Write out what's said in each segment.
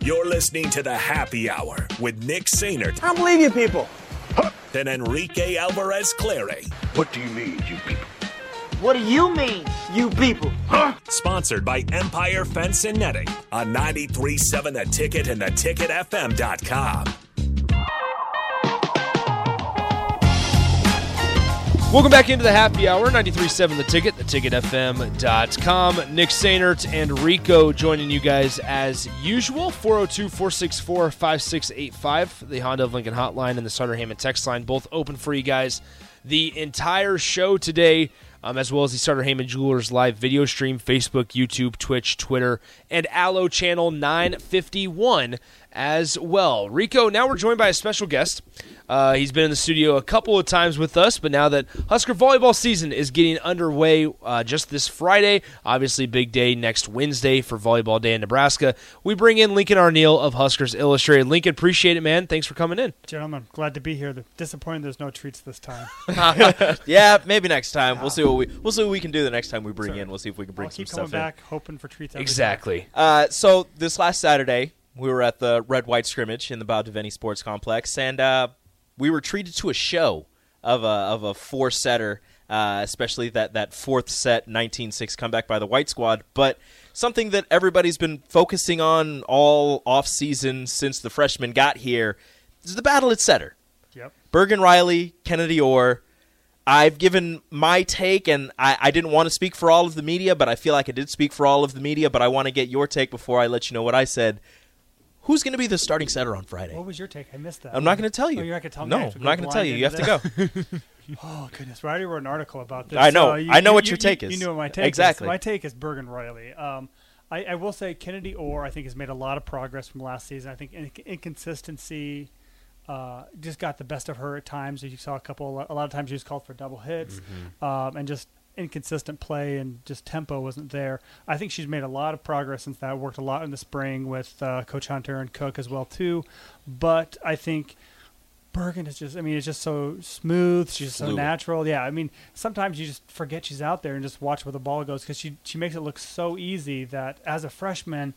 You're listening to the Happy Hour with Nick Sainert I don't believe you people. and Enrique Alvarez Clary. What do you mean, you people? What do you mean, you people? Sponsored by Empire Fence and Netting on 93.7 The Ticket and theticketfm.com. Welcome back into the happy hour, 93.7 The Ticket, theticketfm.com. Nick Sainert and Rico joining you guys as usual. 402 464 5685, the Honda of Lincoln hotline and the Sartor Hamann text line, both open for you guys the entire show today, um, as well as the Sartor Hamann Jewelers live video stream, Facebook, YouTube, Twitch, Twitter, and Allo Channel 951 as well. Rico, now we're joined by a special guest. Uh, he's been in the studio a couple of times with us, but now that Husker volleyball season is getting underway uh, just this Friday, obviously big day next Wednesday for Volleyball Day in Nebraska, we bring in Lincoln Arneal of Huskers Illustrated. Lincoln, appreciate it, man. Thanks for coming in. Gentlemen, glad to be here. The- Disappointed there's no treats this time. Yeah, maybe next time. We'll see what we we'll see what we can do the next time we bring Sure. in. We'll see if we can bring I'll keep some coming stuff in. back, hoping for treats. every. Exactly. Uh, so this last Saturday, we were at the Red White scrimmage in the Devaney Sports Complex, and uh, we were treated to a show of a of a four setter, uh, especially that that fourth set 19-6 comeback by the White Squad. But something that everybody's been focusing on all off season since the freshmen got here is the battle at setter. Yep. Bergen Reilly, Kennedi Orr. I've given my take, and I, I didn't want to speak for all of the media, but I feel like I did speak for all of the media. But I want to get your take before I let you know what I said. Who's going to be the starting setter on Friday? What was your take? I missed that. I'm not going to tell you. Oh, you're not going to tell me. no, I have I'm not go going to tell you. You have to go. Oh goodness! I already wrote an article about this. I know. Uh, you- I know you- what you- your take is. You know what my take Exactly. is. My take is Bergen Reilly. Um, I, I will say Kennedi Orr. I think has made a lot of progress from last season. I think in, inconsistency uh, just got the best of her at times. You saw a couple. A lot of times she was called for double hits, Mm-hmm. um, and just inconsistent play and just tempo wasn't there. I think she's made a lot of progress since that. Worked a lot in the spring with uh, Coach Hunter and Cook as well too. But I think Bergen is just. I mean, it's just so smooth. She's so natural. Yeah. I mean, sometimes you just forget she's out there and just watch where the ball goes because she she makes it look so easy that as a freshman.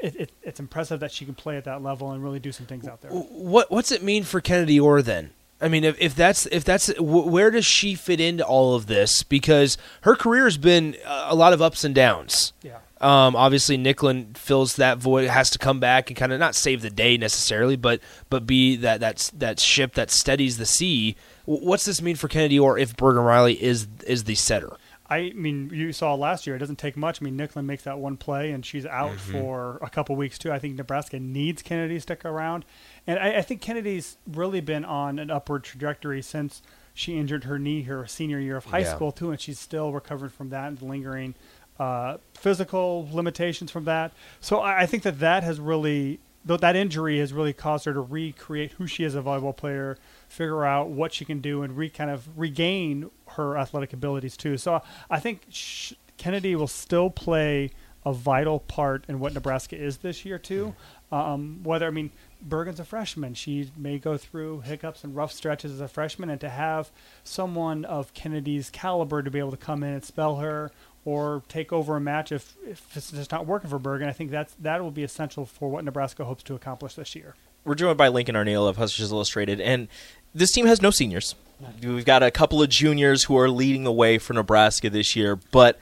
It, it, it's impressive that she can play at that level and really do some things out there. What What's it mean for Kennedi Orr then? I mean, if, if that's if that's wh- where does she fit into all of this? Because her career has been a lot of ups and downs. Yeah. Um, obviously, Nicklin fills that void, has to come back and kind of not save the day necessarily, but but be that that that ship that steadies the sea. What's this mean for Kennedi Orr if Bergen Reilly is is the setter? I mean, you saw last year. It doesn't take much. I mean, Nicklin makes that one play, and she's out for a couple weeks too. I think Nebraska needs Kennedi to stick around, and I, I think Kennedi's really been on an upward trajectory since she injured her knee her senior year of high Yeah. school too, and she's still recovering from that and lingering uh, physical limitations from that. So I, I think that that has really th- that injury has really caused her to recreate who she is as a volleyball player, figure out what she can do, and re kind of regain her athletic abilities too. So I think sh- Kennedi will still play a vital part in what Nebraska is this year too. Um, whether I mean Bergen's a freshman, she may go through hiccups and rough stretches as a freshman, and to have someone of Kennedi's caliber to be able to come in and spell her or take over a match if, if it's just not working for Bergen, I think that's that will be essential for what Nebraska hopes to accomplish this year. We're joined by Lincoln Arneal of Huskers Illustrated, and this team has no seniors. We've got a couple of juniors who are leading the way for Nebraska this year, but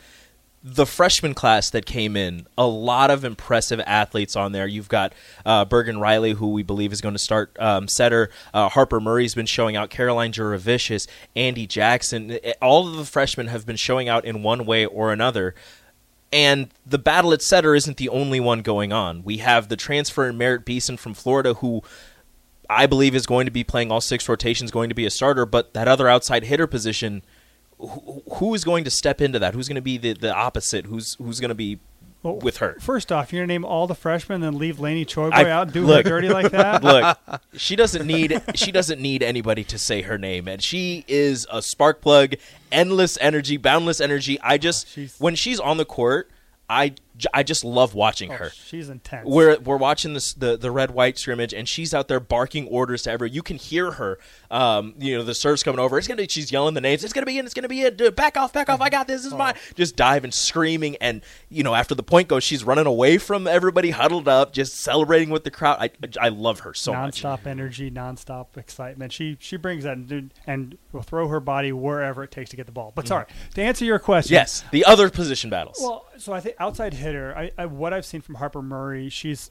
the freshman class that came in, a lot of impressive athletes on there. You've got uh, Bergen Reilly, who we believe is going to start um, setter. Uh, Harper Murray's been showing out. Caroline Jurevicius, Andi Jackson. All of the freshmen have been showing out in one way or another. And the battle at setter isn't the only one going on. We have the transfer in Merritt Beason from Florida, who I believe is going to be playing all six rotations, going to be a starter. But that other outside hitter position, who, who is going to step into that? Who's going to be the, the opposite? Who's who's going to be Well, with her. First off, you're gonna name all the freshmen, and then leave Laney Choboy I- out, and do look. her dirty like that. Look, she doesn't need she doesn't need anybody to say her name, and she is a spark plug, endless energy, boundless energy. I just she's- when she's on the court, I, I just love watching Oh, her. she's intense. We're we're watching this the the red white scrimmage, and she's out there barking orders to everyone. You can hear her. Um, you know the serve's coming over. It's gonna be. She's yelling the names. It's gonna be in. It's gonna be it. Uh, Back off. Back off. I got this. This is mine. Just diving, screaming, and you know after the point goes, she's running away from everybody, huddled up, just celebrating with the crowd. I I love her so much. nonstop energy, nonstop excitement. She she brings that and, and will throw her body wherever it takes to get the ball. But sorry to answer your question. Mm-hmm. Yes, the other position battles. Well, so I think outside hitter, I, I what I've seen from Harper Murray, she's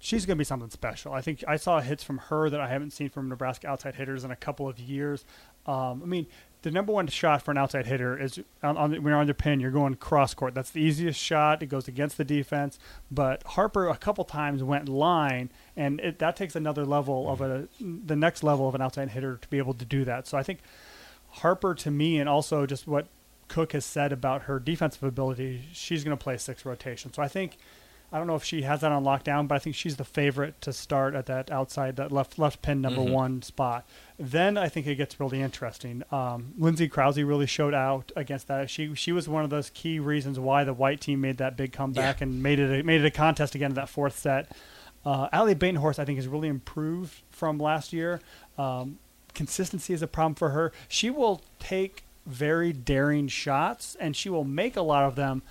she's going to be something special. I think I saw hits from her that I haven't seen from Nebraska outside hitters in a couple of years. Um, I mean, the number one shot for an outside hitter is on, on when you're on the pin, you're going cross court. That's the easiest shot. It goes against the defense. But Harper a couple times went line, and it, that takes another level of a the next level of an outside hitter to be able to do that. So I think Harper to me, and also just what Cook has said about her defensive ability, she's going to play six rotation. So I think I don't know if she has that on lockdown, but I think she's the favorite to start at that outside that left left pin number one spot. Then I think it gets really interesting. Um, Lindsay Krause really showed out against that. She she was one of those key reasons why the white team made that big comeback and made it a, made it a contest again in that fourth set. Uh, Ally Batenhorst, I think, has really improved from last year. Um, consistency is a problem for her. She will take very daring shots and she will make a lot of them,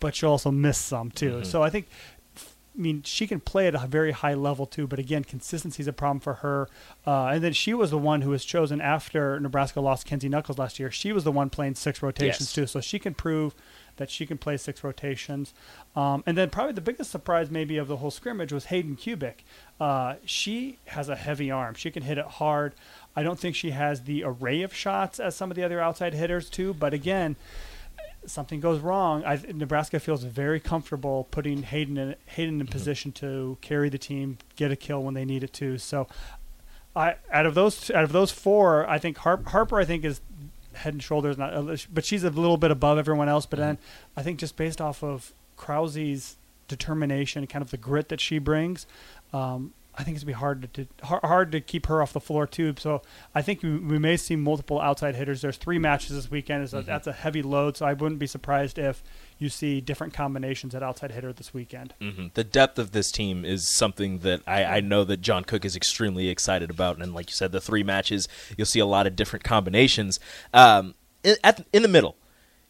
but she'll also miss some too. Mm-hmm. So I think, I mean, she can play at a very high level too. But again, consistency is a problem for her. Uh, and then she was the one who was chosen after Nebraska lost Kenzie Knuckles last year. She was the one playing six rotations Yes. too. So she can prove that she can play six rotations. Um, and then probably the biggest surprise maybe of the whole scrimmage was Hayden Kubik. Uh, she has a heavy arm. She can hit it hard. I don't think she has the array of shots as some of the other outside hitters too. But again, something goes wrong, I, Nebraska feels very comfortable putting Hayden in, Hayden in position to carry the team, get a kill when they need it to. So, I out of those out of those four, I think Harp, Harper I think is head and shoulders not, but she's a little bit above everyone else. But then I think just based off of Krause's determination, kind of the grit that she brings. Um, I think it's gonna be hard to, to hard to keep her off the floor too. So I think we, we may see multiple outside hitters. There's three matches this weekend. So that's a heavy load. So I wouldn't be surprised if you see different combinations at outside hitter this weekend. hmm The depth of this team is something that I, I know that John Cook is extremely excited about, and like you said, the three matches you'll see a lot of different combinations. Um, in, at, in the middle,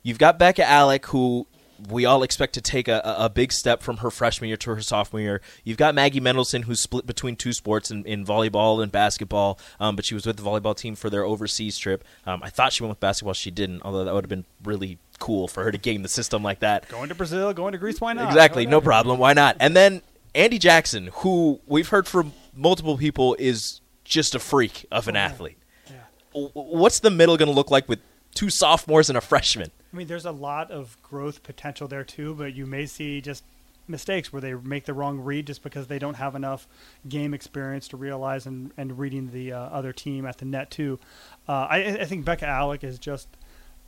you've got Bekka Allick, who we all expect to take a, a big step from her freshman year to her sophomore year. You've got Maggie Mendelson, who's split between two sports in, in volleyball and basketball, um, but she was with the volleyball team for their overseas trip. Um, I thought she went with basketball, she didn't, although that would have been really cool for her to game the system like that. Going to Brazil, going to Greece, why not? Exactly, no problem. Why not? And then Andi Jackson, who we've heard from multiple people is just a freak of an athlete. W- What's the middle going to look like with two sophomores and a freshman? I mean, there's a lot of growth potential there too, but you may see just mistakes where they make the wrong read just because they don't have enough game experience to realize and, and reading the uh, other team at the net too. Uh, I, I think Bekka Allick is just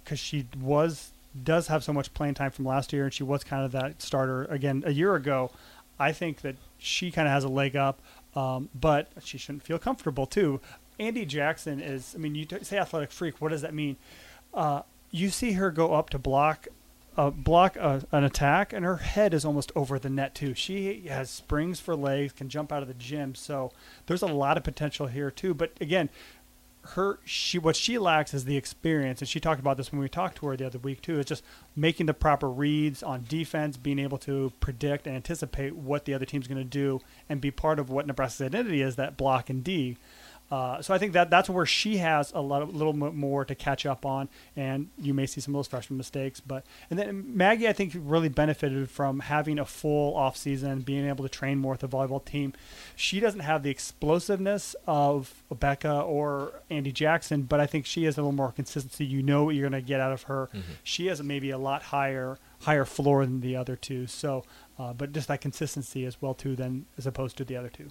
because she was does have so much playing time from last year, and she was kind of that starter again a year ago. I think that she kind of has a leg up, um, but she shouldn't feel comfortable too. Andi Jackson is. I mean, you say athletic freak. What does that mean? Uh, you see her go up to block uh, block a, an attack, and her head is almost over the net too. She has springs for legs, can jump out of the gym. So there's a lot of potential here too. But again, her she what she lacks is the experience, and she talked about this when we talked to her the other week too. Is just making the proper reads on defense, being able to predict and anticipate what the other team's going to do, and be part of what Nebraska's identity is that block and D. Uh, so I think that that's where she has a lot, of, little bit more to catch up on, and you may see some of those freshman mistakes. But and then Maggie, I think, really benefited from having a full off season, being able to train more with the volleyball team. She doesn't have the explosiveness of Bekka or Andi Jackson, but I think she has a little more consistency. You know what you're going to get out of her. She has maybe a lot higher higher floor than the other two. So, uh, but just that consistency as well too, than as opposed to the other two.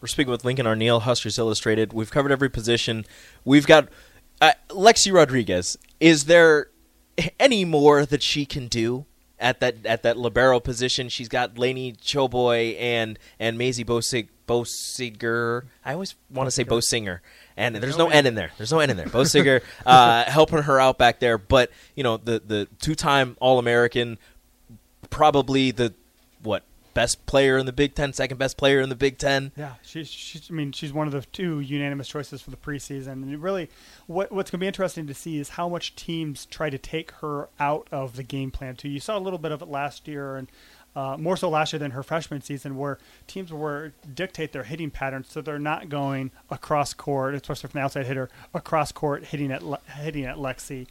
We're speaking with Lincoln Arneal, Huskers Illustrated. We've covered every position. We've got uh, Lexi Rodriguez. Is there any more that she can do at that at that libero position? She's got Laney Choboy and and Maisie Bosig Boesiger. I always want to say Bosinger, and there's no N in there. There's no N in there. Boesiger uh, helping her out back there. But you know the the two time All American, probably the what best player in the Big Ten, second best player in the Big Ten. Yeah, she's, she's I mean, she's one of the two unanimous choices for the preseason. And really, what what's going to be interesting to see is how much teams try to take her out of the game plan too. You saw a little bit of it last year, and uh, more so last year than her freshman season, where teams were dictate their hitting patterns, so they're not going across court, especially from the outside hitter, across court hitting at hitting at Lexi.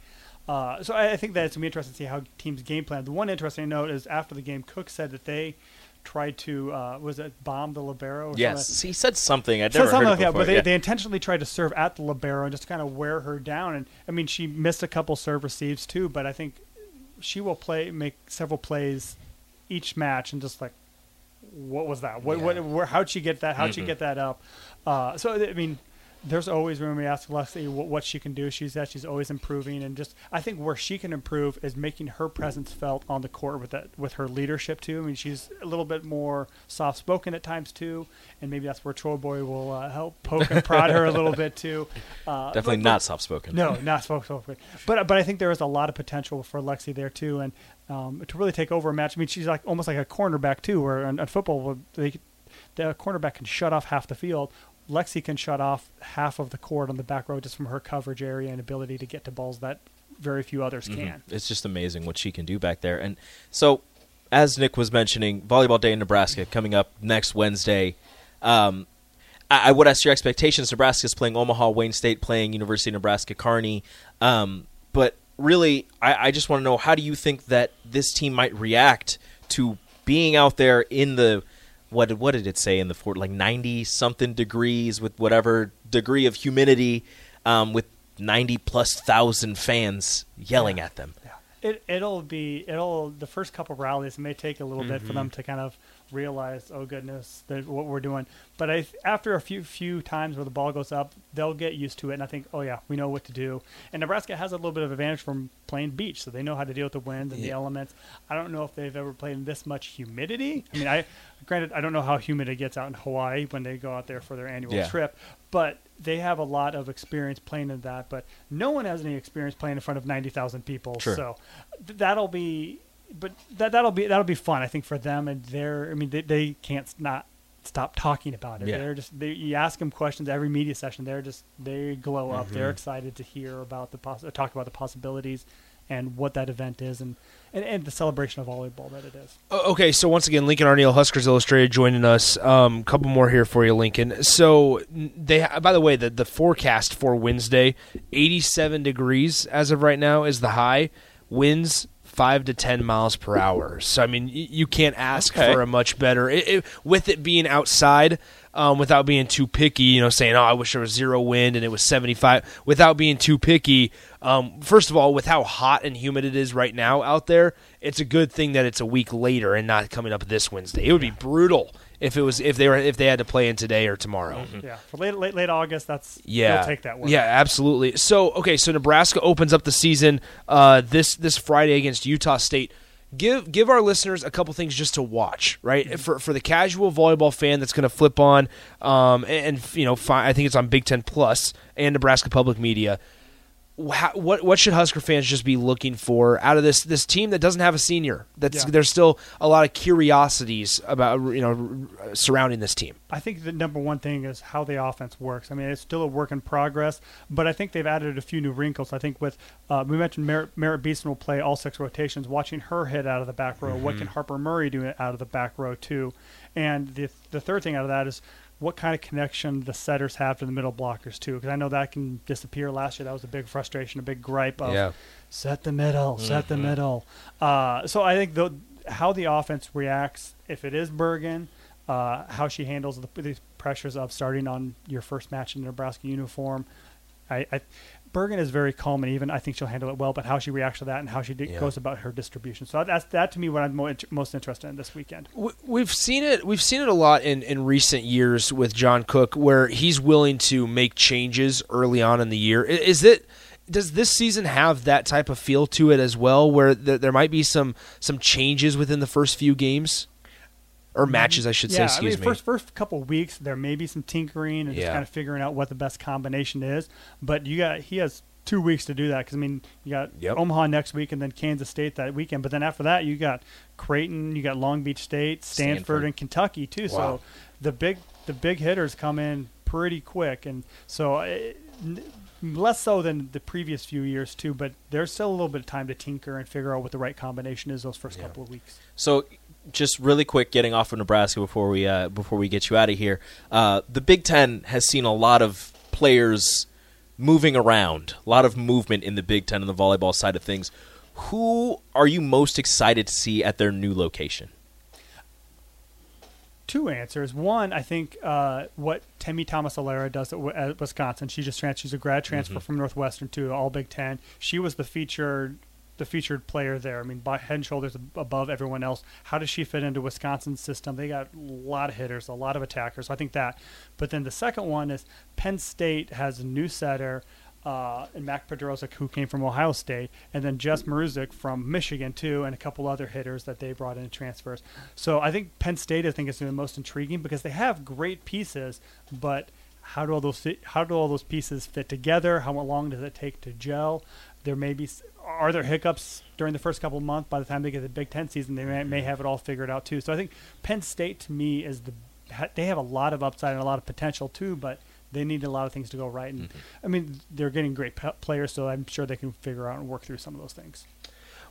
Uh, so I, I think that it's going to be interesting to see how teams game plan. The one interesting note is after the game, Cook said that they tried to uh, was it bomb the libero? Or Yes, something? he said something. I'd Said never something heard like it that, before. but they, yeah. they intentionally tried to serve at the libero and just kind of wear her down. And I mean, she missed a couple serve receives too, but I think she will play make several plays each match and just like, what was that? What, what where, how'd she get that? How'd she get that up? Uh, so I mean, there's always when we ask Leslie what, she can do, she's that she's always improving, and just I think where she can improve is making her presence felt on the court with that with her leadership too. I mean, she's a little bit more soft spoken at times too, and maybe that's where Choboy will uh, help poke and prod her a little bit too. Uh, Definitely but- not soft spoken. no, not soft spoken. But but I think there is a lot of potential for Lexi there too, and um, to really take over a match. I mean, she's like almost like a cornerback too, where in, in football they, the cornerback can shut off half the field. Lexi can shut off half of the court on the back row just from her coverage area and ability to get to balls that very few others can. It's just amazing what she can do back there. And so, as Nick was mentioning, Volleyball Day in Nebraska coming up next Wednesday. Um, I, I would ask your expectations. Nebraska's playing Omaha, Wayne State playing University of Nebraska Kearney. Um, but really, I, I just want to know how do you think that this team might react to being out there in the what what did it say in the fort like ninety something degrees with whatever degree of humidity, um, with ninety plus thousand fans yelling at them. yeah. It it'll be it'll the first couple rallies may take a little bit for them to kind of realize oh goodness that what we're doing. But I after a few few times where the ball goes up they'll get used to it and I think oh yeah we know what to do. And Nebraska has a little bit of advantage from playing beach so they know how to deal with the winds and the elements. I don't know if they've ever played in this much humidity. I mean I granted I don't know how humid it gets out in Hawaii when they go out there for their annual Yeah. trip but they have a lot of experience playing in that but no one has any experience playing in front of 90,000 people. Sure. so th- that'll be but that that'll be that'll be fun I think for them and they're I mean they, they can't not stop talking about it Yeah. they're just they, you ask them questions every media session they're just they glow up Mm-hmm. they're excited to hear about the poss- talk about the possibilities and what that event is and, and and the celebration of volleyball that it is Okay, so once again, Lincoln Arneal, Huskers Illustrated, joining us. A um, couple more here for you, Lincoln. So they, by the way, the the forecast for Wednesday, eighty-seven degrees as of right now is the high. Winds five to ten miles per hour. So I mean, you can't ask Okay. for a much better. It, it, with it being outside, um, without being too picky. You know, saying, "Oh, I wish there was zero wind and it was 75," without being too picky. Um, first of all, with how hot and humid it is right now out there, it's a good thing that it's a week later and not coming up this Wednesday. It would be brutal if it was if they were if they had to play in today or tomorrow. Yeah, for late late late August, that's Yeah, take that one. Yeah, absolutely. So okay, so Nebraska opens up the season uh, this this Friday against Utah State. Give give our listeners a couple things just to watch, right? Mm-hmm. For for the casual volleyball fan that's going to flip on, um, and, and you know, fi- I think it's on Big Ten Plus and Nebraska Public Media. Wha- What what should Husker fans just be looking for out of this this team that doesn't have a senior? That's Yeah. there's still a lot of curiosities about you know surrounding this team. I think the number one thing is how the offense works. I mean, it's still a work in progress, but I think they've added a few new wrinkles. I think with uh, we mentioned Merritt, Merritt Beason will play all six rotations. Watching her hit out of the back row, what can Harper Murray do out of the back row too? And the the third thing out of that is what kind of connection the setters have to the middle blockers too, because I know that can disappear. Last year, that was a big frustration, a big gripe of Yeah. set the middle, set the middle. Uh, so I think the, how the offense reacts, if it is Bergen, uh, how she handles the, the pressures of starting on your first match in the Nebraska uniform. I, I, Bergen is very calm, and even I think she'll handle it well. But how she reacts to that and how she Yeah. goes about her distribution. So that's that to me what I'm mo- most interested in this weekend. We've seen it. We've seen it a lot in, in recent years with John Cook, where he's willing to make changes early on in the year. Is it? Does this season have that type of feel to it as well, where th- there might be some some changes within the first few games or matches, I should say. yeah, Excuse I mean, me. first first couple weeks there may be some tinkering and just kind of figuring out what the best combination is. But you got he has two weeks to do that because I mean you got Yep. Omaha next week and then Kansas State that weekend. But then after that you got Creighton, you got Long Beach State, Stanford, Stanford. and Kentucky too. Wow. So the big the big hitters come in pretty quick, and so. uh, n- Less so than the previous few years too, but there's still a little bit of time to tinker and figure out what the right combination is those first couple of weeks. So, just really quick, getting off of Nebraska before we uh, before we get you out of here. Uh, the Big Ten has seen a lot of players moving around, a lot of movement in the Big Ten on the volleyball side of things. Who are you most excited to see at their new location? two answers. One, I think uh, what Temi Thomas-Ailara does at, at Wisconsin. She just trans- she's a grad transfer from Northwestern to All Big Ten. She was the featured the featured player there. I mean, by head and shoulders above everyone else. How does she fit into Wisconsin's system? They got a lot of hitters, a lot of attackers. So I think that. But then the second one is Penn State has a new setter. Uh, and Mac Podraza, who came from Ohio State, and then Jess Mruzik from Michigan too, and a couple other hitters that they brought in transfers. So I think Penn State, I think, is the most intriguing because they have great pieces, but how do all those how do all those pieces fit together? How long does it take to gel? There may be are there hiccups during the first couple of months. By the time they get the Big Ten season, they may, may have it all figured out too. So I think Penn State to me is the they have a lot of upside and a lot of potential too, but they need a lot of things to go right. And I mean, they're getting great pe- players, so I'm sure they can figure out and work through some of those things.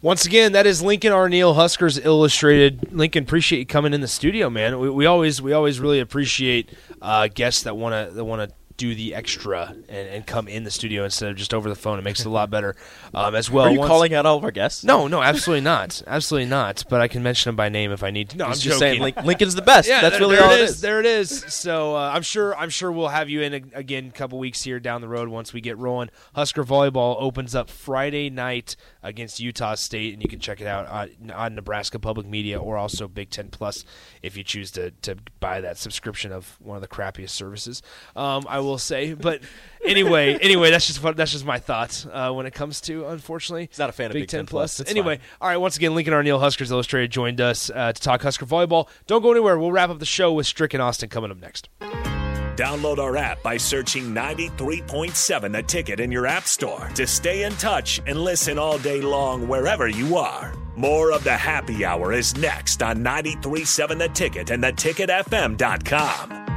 Once again, that is Lincoln Arneal, Huskers Illustrated. Lincoln, appreciate you coming in the studio, man. We, we always we always really appreciate uh, guests that want to that want to do the extra and, and come in the studio instead of just over the phone. It makes it a lot better um, as well. are you Once- calling out all of our guests? No, no, absolutely not, absolutely not. But I can mention them by name if I need to. No, I'm Just joking. saying, Link- Lincoln's the best. Yeah, That's there, really there all it it is. is. There it is. So uh, I'm sure I'm sure we'll have you in a, again a couple weeks here down the road once we get rolling. Husker volleyball opens up Friday night against Utah State, and you can check it out on, on Nebraska Public Media or also Big Ten Plus if you choose to to buy that subscription of one of the crappiest services. Um, I will say, but anyway, anyway, that's just what, that's just my thoughts uh, when it comes to unfortunately. He's not a fan of Big Ten Plus. It's Anyway, fine. all right. Once again, Lincoln Arneal, Huskers Illustrated, joined us uh, to talk Husker volleyball. Don't go anywhere. We'll wrap up the show with Strick and Austin coming up next. Download our app by searching 93.7 The Ticket in your app store to stay in touch and listen all day long wherever you are. More of the happy hour is next on 93.7 The Ticket and theticketfm.com.